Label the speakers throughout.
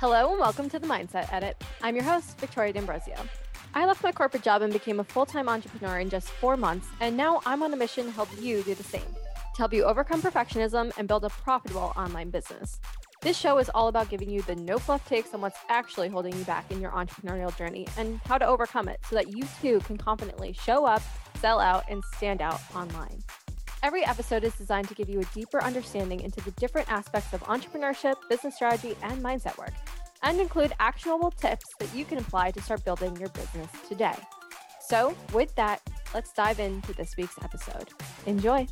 Speaker 1: Hello and welcome to the Mindset Edit. I'm your host, Victoria D'Ambrosio. I left my corporate job and became a full time entrepreneur in just four months, and now I'm on a mission to help you do the same to help you overcome perfectionism and build a profitable online business. This show is all about giving you the no fluff takes on what's actually holding you back in your entrepreneurial journey and how to overcome it so that you too can confidently show up, sell out, and stand out online. Every episode is designed to give you a deeper understanding into the different aspects of entrepreneurship, business strategy, and mindset work, and include actionable tips that you can apply to start building your business today. So, with that, let's dive into this week's episode. Enjoy.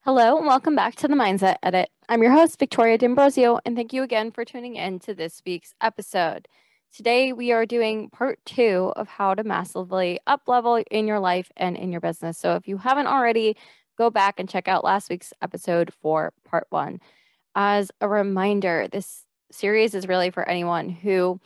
Speaker 1: Hello, and welcome back to the Mindset Edit. I'm your host, Victoria D'Ambrosio, and thank you again for tuning in to this week's episode. Today, we are doing part two of how to massively up level in your life and in your business. So, if you haven't already, go back and check out last week's episode for part one. As a reminder, this series is really for anyone who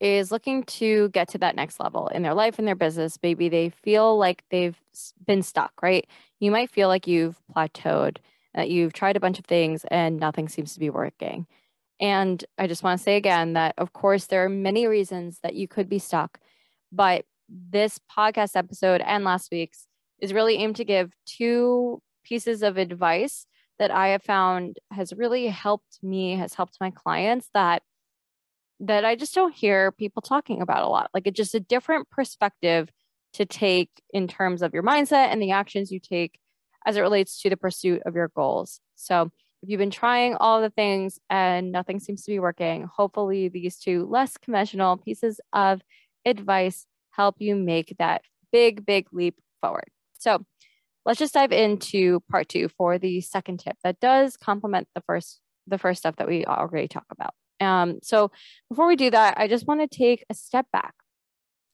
Speaker 1: is looking to get to that next level in their life and their business. Maybe they feel like they've been stuck, right? You might feel like you've plateaued, that you've tried a bunch of things and nothing seems to be working. And I just want to say again that, of course, there are many reasons that you could be stuck, but this podcast episode and last week's is really aimed to give two pieces of advice that I have found has really helped me, has helped my clients that that I just don't hear people talking about a lot. Like it's just a different perspective to take in terms of your mindset and the actions you take as it relates to the pursuit of your goals. So if you've been trying all the things and nothing seems to be working, hopefully these two less conventional pieces of advice help you make that big, big leap forward. So let's just dive into part two for the second tip that does complement the first the first stuff that we already talk about. Um, so before we do that, I just want to take a step back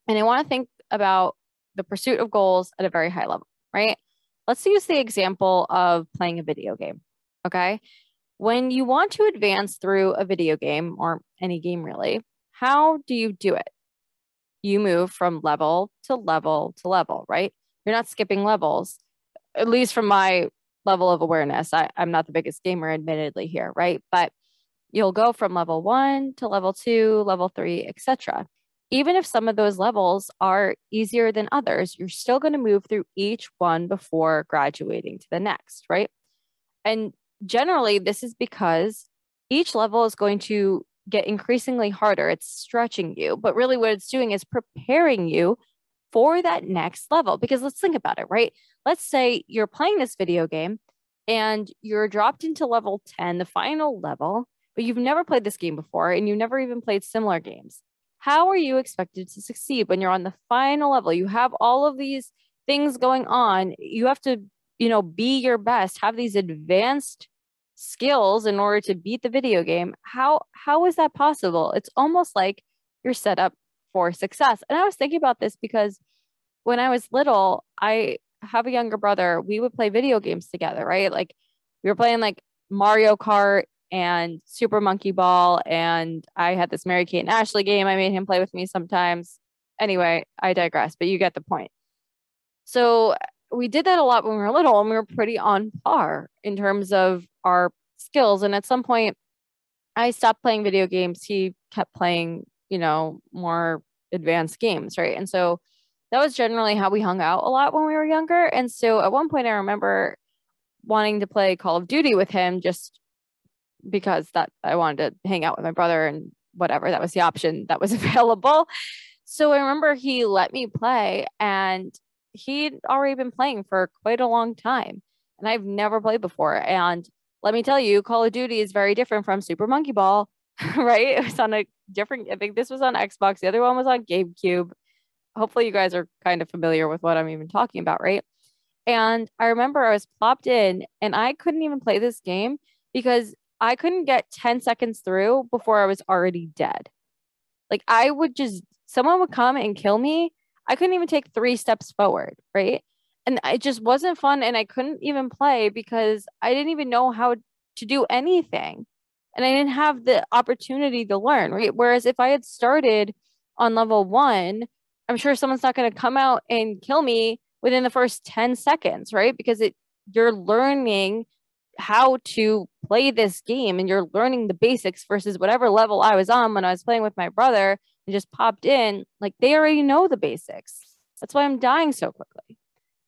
Speaker 1: and I want to think about the pursuit of goals at a very high level, right? Let's use the example of playing a video game. Okay. When you want to advance through a video game or any game really, how do you do it? You move from level to level to level, right? You're not skipping levels, at least from my level of awareness. I, I'm not the biggest gamer, admittedly, here, right? But you'll go from level one to level two, level three, etc. Even if some of those levels are easier than others, you're still going to move through each one before graduating to the next, right? And generally, this is because each level is going to get increasingly harder. It's stretching you, but really what it's doing is preparing you for that next level. Because let's think about it, right? Let's say you're playing this video game and you're dropped into level 10, the final level, but you've never played this game before and you've never even played similar games. How are you expected to succeed when you're on the final level? You have all of these things going on. You have to, you know, be your best, have these advanced skills in order to beat the video game how how is that possible? It's almost like you're set up for success. And i was thinking about this because when i was little i have a younger brother we would play video games together right? Like we were playing like mario kart and super monkey ball and i had this mary kate and ashley game. I made him play with me sometimes. Anyway i digress but you get the point. So we did that a lot when we were little and we were pretty on par in terms of our skills. And at some point, I stopped playing video games. He kept playing, you know, more advanced games, right? And so that was generally how we hung out a lot when we were younger. And so at one point, I remember wanting to play Call of Duty with him just because that I wanted to hang out with my brother and whatever. That was the option that was available. So I remember he let me play and he'd already been playing for quite a long time. And I've never played before. And let me tell you, Call of Duty is very different from Super Monkey Ball, right? It was on a different, I think this was on Xbox. The other one was on GameCube. Hopefully, you guys are kind of familiar with what I'm even talking about, right? And I remember I was plopped in and I couldn't even play this game because I couldn't get 10 seconds through before I was already dead. Like, I would just, someone would come and kill me. I couldn't even take three steps forward, right? and it just wasn't fun and i couldn't even play because i didn't even know how to do anything. And i didn't have the opportunity to learn right? Whereas if i had started on level one i'm sure someone's not going to come out and kill me within the first 10 seconds right? Because it you're learning how to play this game and you're learning the basics versus whatever level I was on when I was playing with my brother and just popped in, like they already know the basics. That's why I'm dying so quickly.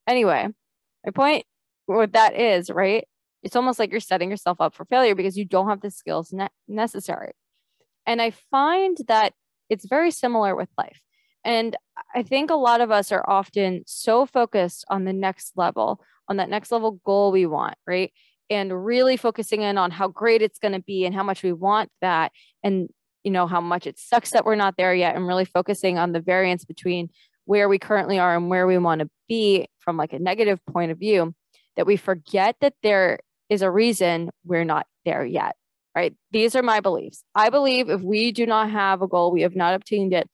Speaker 1: Anyway, my point what that is, right? It's almost like you're setting yourself up for failure because you don't have the skills ne- necessary. And I find that it's very similar with life. And I think a lot of us are often so focused on the next level, on that next level goal we want, right? And really focusing in on how great it's going to be and how much we want that. And, you know, how much it sucks that we're not there yet. And really focusing on the variance between where we currently are and where we want to be from like a negative point of view, that we forget that there is a reason we're not there yet, right? These are my beliefs. I believe if we do not have a goal, we have not obtained it,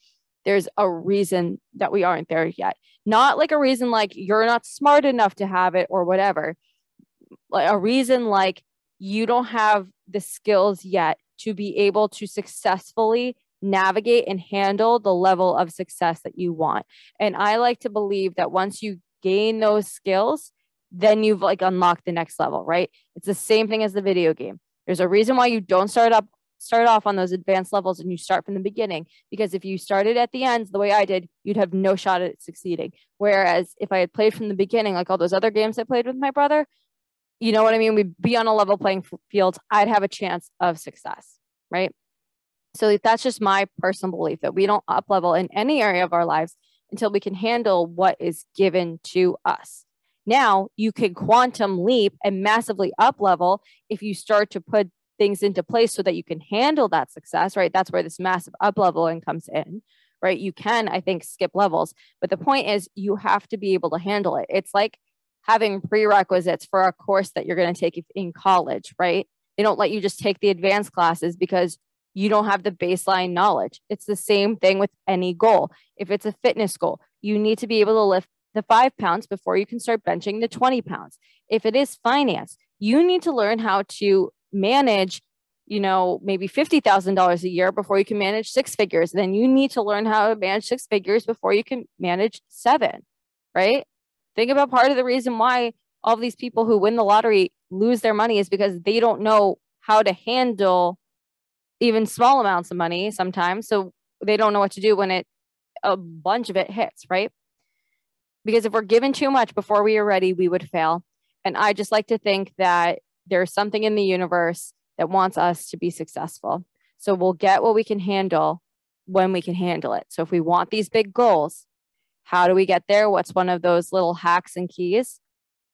Speaker 1: there's a reason that we aren't there yet. Not like a reason like you're not smart enough to have it or whatever. Like a reason like you don't have the skills yet to be able to successfully navigate and handle the level of success that you want. And I like to believe that once you gain those skills, then you've like unlocked the next level, right? It's the same thing as the video game. There's a reason why you don't start up start off on those advanced levels and you start from the beginning because if you started at the end the way I did, you'd have no shot at succeeding. Whereas if I had played from the beginning like all those other games I played with my brother, you know what I mean? We'd be on a level playing field. I'd have a chance of success, right? So that's just my personal belief that we don't up level in any area of our lives until we can handle what is given to us. Now you can quantum leap and massively up level if you start to put things into place so that you can handle that success, right? That's where this massive up leveling comes in, right? You can, I think, skip levels, but the point is you have to be able to handle it. It's like having prerequisites for a course that you're going to take in college, right? They don't let you just take the advanced classes because you don't have the baseline knowledge. It's the same thing with any goal. If it's a fitness goal, you need to be able to lift the five pounds before you can start benching the 20 pounds. If it is finance, you need to learn how to manage, you know, maybe $50,000 a year before you can manage six figures. Then you need to learn how to manage six figures before you can manage seven, right? Think about part of the reason why all these people who win the lottery lose their money is because they don't know how to handle even small amounts of money sometimes. So they don't know what to do when it a bunch of it hits, right? Because if we're given too much before we are ready, we would fail. And I just like to think that there's something in the universe that wants us to be successful. So we'll get what we can handle when we can handle it. So if we want these big goals, how do we get there? What's one of those little hacks and keys?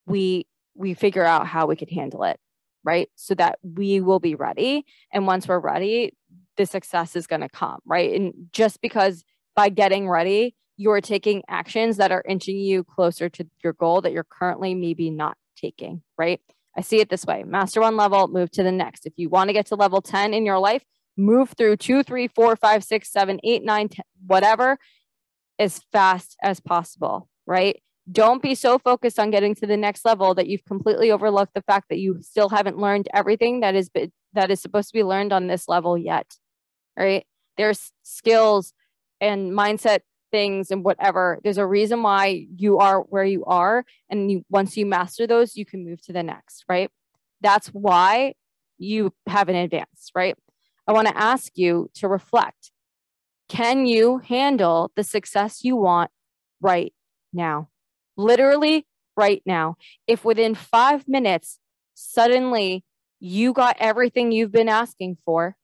Speaker 1: We we figure out how we can handle it right? So that we will be ready. And once we're ready, the success is going to come, right? And just because by getting ready, you're taking actions that are inching you closer to your goal that you're currently maybe not taking, right? I see it this way master one level, move to the next. If you want to get to level 10 in your life, move through two, three, four, five, six, seven, eight, nine, 10, whatever, as fast as possible, right? don't be so focused on getting to the next level that you've completely overlooked the fact that you still haven't learned everything that is that is supposed to be learned on this level yet right? There's skills and mindset things and whatever. There's a reason why you are where you are and you once you master those you can move to the next right? That's why you have an advance right? I want to ask you to reflect can you handle the success you want right now literally right now. If within five minutes, suddenly you got everything you've been asking for,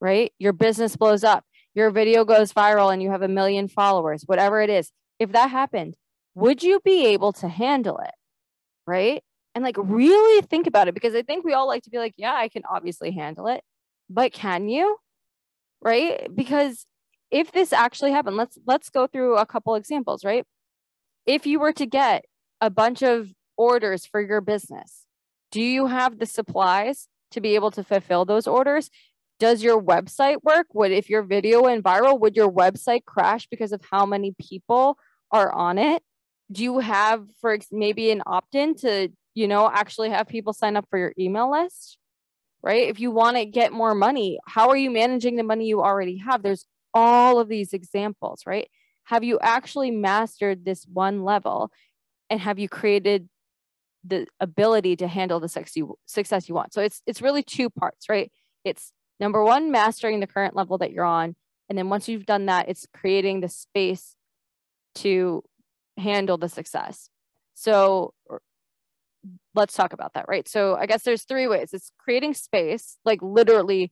Speaker 1: right? Your business blows up, your video goes viral, and you have a million followers, whatever it is. If that happened, would you be able to handle it? Right. And like really think about it because I think we all like to be like, yeah, I can obviously handle it, but can you? Right. Because if this actually happened, let's let's go through a couple examples, right? if you were to get a bunch of orders for your business, do you have the supplies to be able to fulfill those orders? Does your website work? Would if your video went viral, would your website crash because of how many people are on it? Do you have for maybe an opt-in to, you know, actually have people sign up for your email list? Right? If you want to get more money, how are you managing the money you already have? There's all of these examples, right? have you actually mastered this one level and have you created the ability to handle the success you, want. So it's it's really two parts, right? It's number one, mastering the current level that you're on. And then once you've done that, it's creating the space to handle the success. So let's talk about that, right? So I guess there's three ways. It's creating space, like literally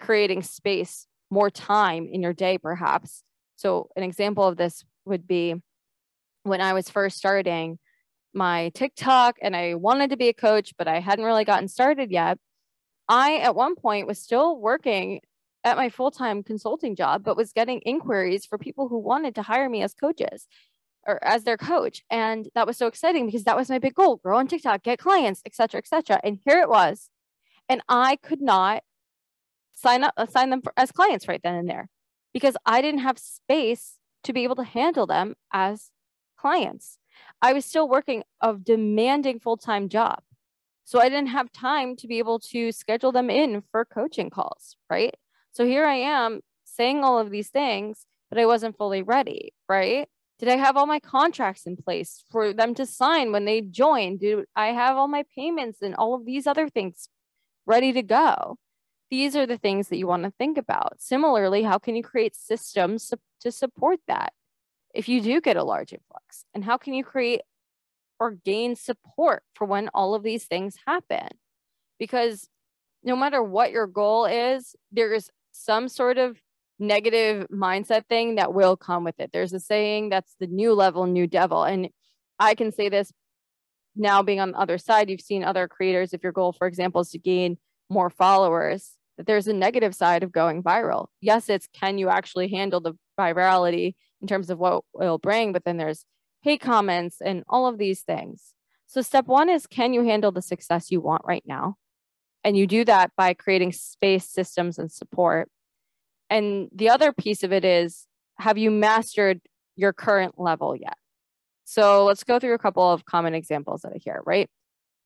Speaker 1: creating space, more time in your day, perhaps. So an example of this would be when I was first starting my TikTok and I wanted to be a coach, but I hadn't really gotten started yet. I, at one point, was still working at my full time consulting job, but was getting inquiries for people who wanted to hire me as coaches or as their coach. And that was so exciting because that was my big goal grow on TikTok, get clients, etc., etc. And here it was. And I could not sign up, assign them for, as clients right then and there because I didn't have space to be able to handle them as clients. I was still working a demanding full time job. So I didn't have time to be able to schedule them in for coaching calls, right? So here I am saying all of these things, but I wasn't fully ready, right? Did I have all my contracts in place for them to sign when they join? Do I have all my payments and all of these other things ready to go? These are the things that you want to think about. Similarly, how can you create systems to support that if you do get a large influx? And how can you create or gain support for when all of these things happen? Because no matter what your goal is, there is some sort of negative mindset thing that will come with it. There's a saying that's the new level, new devil. And I can say this now being on the other side, you've seen other creators, if your goal, for example, is to gain more followers, that there's a negative side of going viral. Yes, it's can you actually handle the virality in terms of what it'll bring, but then there's hate comments and all of these things. So, step one is can you handle the success you want right now? And you do that by creating space, systems, and support and the other piece of it is have you mastered your current level yet? So let's go through a couple of common examples that I hear, right?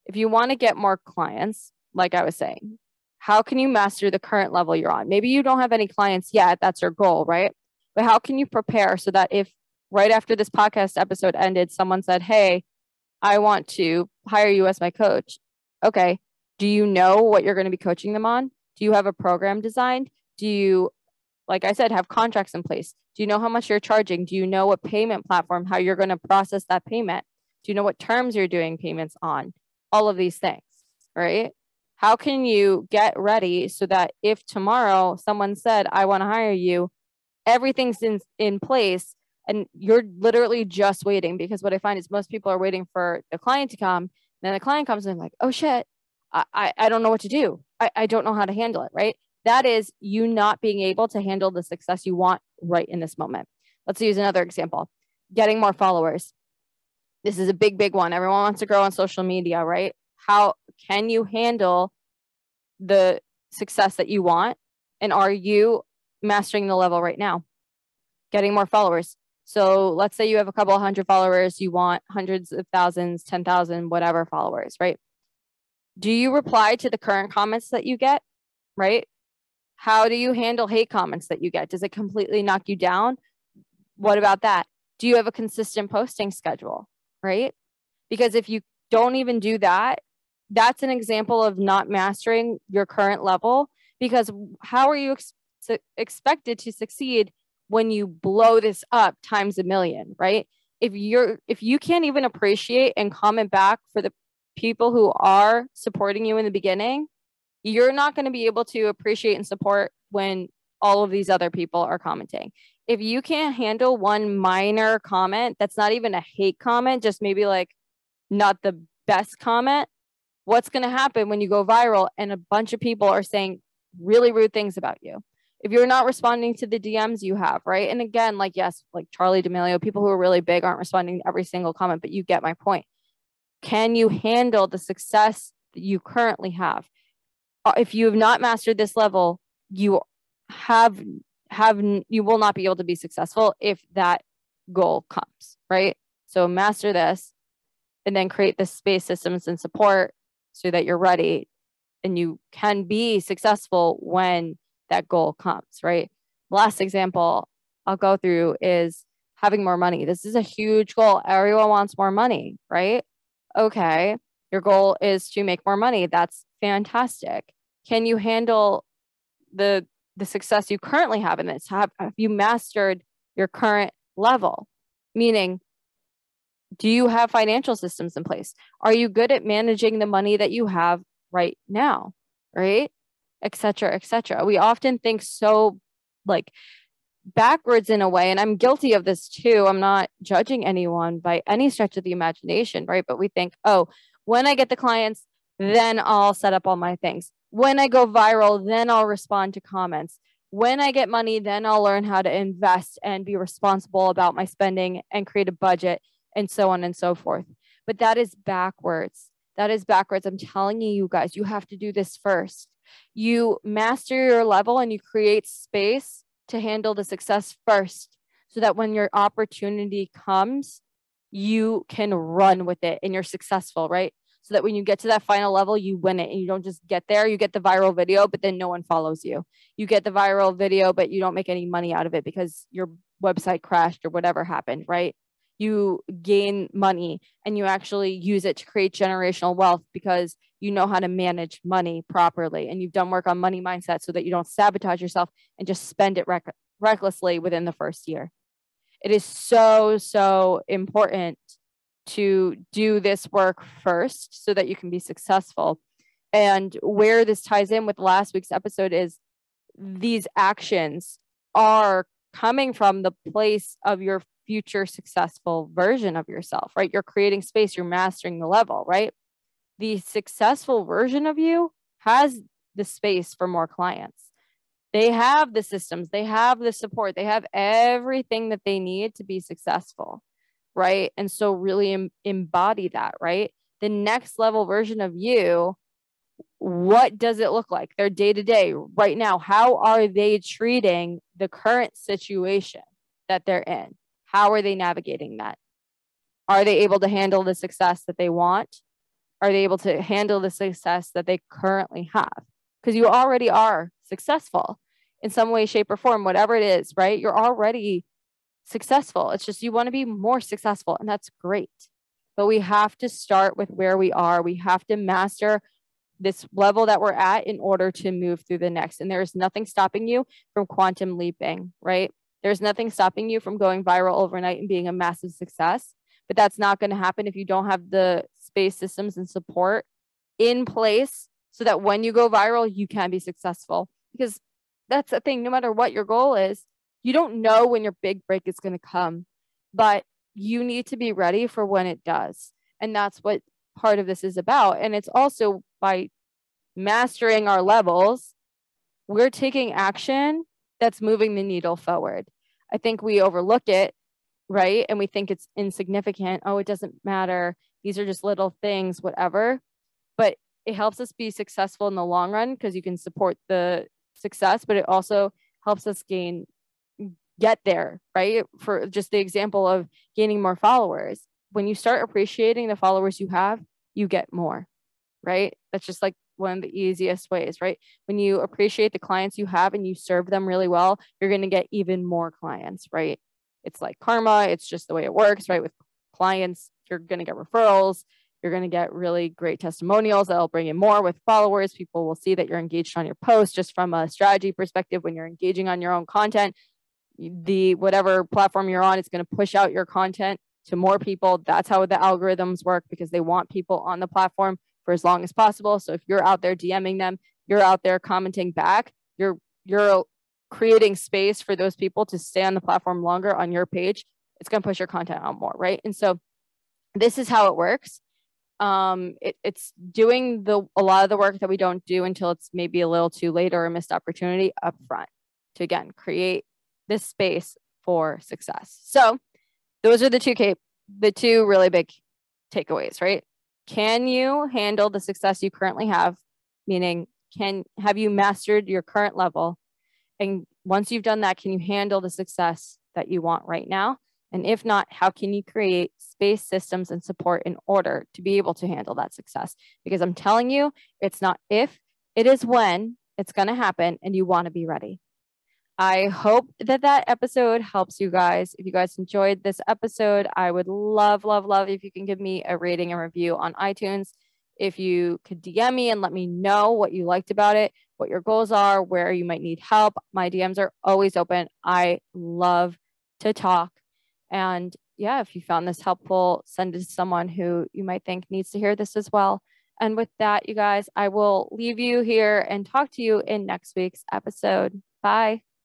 Speaker 1: If you want to get more clients, like I was saying, how can you master the current level you're on? Maybe you don't have any clients yet, that's your goal, right? But how can you prepare so that if right after this podcast episode ended, someone said, Hey, I want to hire you as my coach. Okay. Do you know what you're going to be coaching them on? Do you have a program designed? Do you like I said, have contracts in place. Do you know how much you're charging? Do you know what payment platform, how you're going to process that payment? Do you know what terms you're doing payments on? All of these things, right? How can you get ready so that if tomorrow someone said, I want to hire you, everything's in, in place and you're literally just waiting? Because what I find is most people are waiting for the client to come. Then the client comes in like, oh shit, I, I, I don't know what to do. I, I don't know how to handle it, right? That is you not being able to handle the success you want right in this moment. Let's use another example getting more followers. This is a big, big one. Everyone wants to grow on social media, right? How can you handle the success that you want? And are you mastering the level right now? Getting more followers. So let's say you have a couple hundred followers, you want hundreds of thousands, 10,000, whatever followers, right? Do you reply to the current comments that you get, right? How do you handle hate comments that you get? Does it completely knock you down? What about that? Do you have a consistent posting schedule? Right? Because if you don't even do that, that's an example of not mastering your current level. Because how are you ex- expected to succeed when you blow this up times a million, right? If you're if you can't even appreciate and comment back for the people who are supporting you in the beginning, you're not going to be able to appreciate and support when all of these other people are commenting. If you can't handle one minor comment that's not even a hate comment, just maybe like not the best comment, what's going to happen when you go viral and a bunch of people are saying really rude things about you? If you're not responding to the DMs you have, right? And again, like, yes, like Charli D'Amelio, people who are really big aren't responding to every single comment, but you get my point. Can you handle the success that you currently have? Uh, if you have not mastered this level, you have have you will not be able to be successful if that goal comes, right? So master this and then create the space systems and support so that you're ready and you can be successful when that goal comes, right? Last example I'll go through is having more money. This is a huge goal. Everyone wants more money, right? Okay. Your goal is to make more money. That's fantastic. Can you handle the the success you currently have in this? Have, have you mastered your current level? Meaning, do you have financial systems in place? Are you good at managing the money that you have right now? Right? Et cetera, et cetera. We often think so like backwards in a way and i'm guilty of this too i'm not judging anyone by any stretch of the imagination right but we think oh when i get the clients then i'll set up all my things when i go viral then i'll respond to comments when i get money then i'll learn how to invest and be responsible about my spending and create a budget and so on and so forth but that is backwards that is backwards i'm telling you you guys you have to do this first you master your level and you create space to handle the success first so that when your opportunity comes, you can run with it and you're successful, right? So that when you get to that final level, you win it and you don't just get there. You get the viral video, but then no one follows you. You get the viral video, but you don't make any money out of it because your website crashed or whatever happened, right? You gain money and you actually use it to create generational wealth because you know how to manage money properly and you've done work on money mindset so that you don't sabotage yourself and just spend it rec- recklessly within the first year. It is so, so important to do this work first so that you can be successful. And where this ties in with last week's episode is these actions are coming from the place of your future successful version of yourself, right? You're creating space, you're mastering the level, right? the successful version of you has the space for more clients. They have the systems, they have the support, they have everything that they need to be successful, right? And so, really em- embody that, right? The next level version of you, what does it look like? Their day to day right now. How are they treating the current situation that they're in? How are they navigating that? Are they able to handle the success that they want? are they able to handle the success that they currently have? Because you already are successful in some way, shape, or form, whatever it is, right? You're already successful. It's just you want to be more successful, and that's great. But we have to start with where we are. We have to master this level that we're at in order to move through the next. And there's nothing stopping you from quantum leaping, right? There's nothing stopping you from going viral overnight and being a massive success. But that's not going to happen if you don't have the space systems and support in place so that when you go viral, you can be successful. Because that's the thing, no matter what your goal is, you don't know when your big break is going to come, but you need to be ready for when it does. And that's what part of this is about. And it's also by mastering our levels, we're taking action that's moving the needle forward. I think we overlook it, right? And we think it's insignificant. Oh, it doesn't matter these are just little things, whatever. But it helps us be successful in the long run because you can support the success, but it also helps us gain get there, right? For just the example of gaining more followers. When you start appreciating the followers you have, you get more, right? That's just like one of the easiest ways, right? When you appreciate the clients you have and you serve them really well, you're going to get even more clients, right? It's like karma, it's just the way it works, right? With clients, you're going to get referrals. You're going to get really great testimonials that'll bring in more with followers. People will see that you're engaged on your post just from a strategy perspective when you're engaging on your own content. The whatever platform you're on, it's going to push out your content to more people. That's how the algorithms work because they want people on the platform for as long as possible. So if you're out there DMing them, you're out there commenting back, you're you're creating space for those people to stay on the platform longer on your page. It's going to push your content out more, right? And so this is how it works. Um, it, it's doing the a lot of the work that we don't do until it's maybe a little too late or a missed opportunity up front to again create this space for success. So those are the two cap- the two really big takeaways, right? Can you handle the success you currently have? Meaning, can have you mastered your current level? And once you've done that, can you handle the success that you want right now? And if not, how can you create space systems and support in order to be able to handle that success? Because I'm telling you, it's not if, it is when it's going to happen and you want to be ready. I hope that that episode helps you guys. If you guys enjoyed this episode, I would love, love, love if you can give me a rating and review on iTunes. if you could DM me and let me know what you liked about it, what your goals are, where you might need help. My DMs are always open. I love to talk. And yeah, if you found this helpful, send it to someone who you might think needs to hear this as well. And with that, you guys, I will leave you here and talk to you in next week's episode. Bye.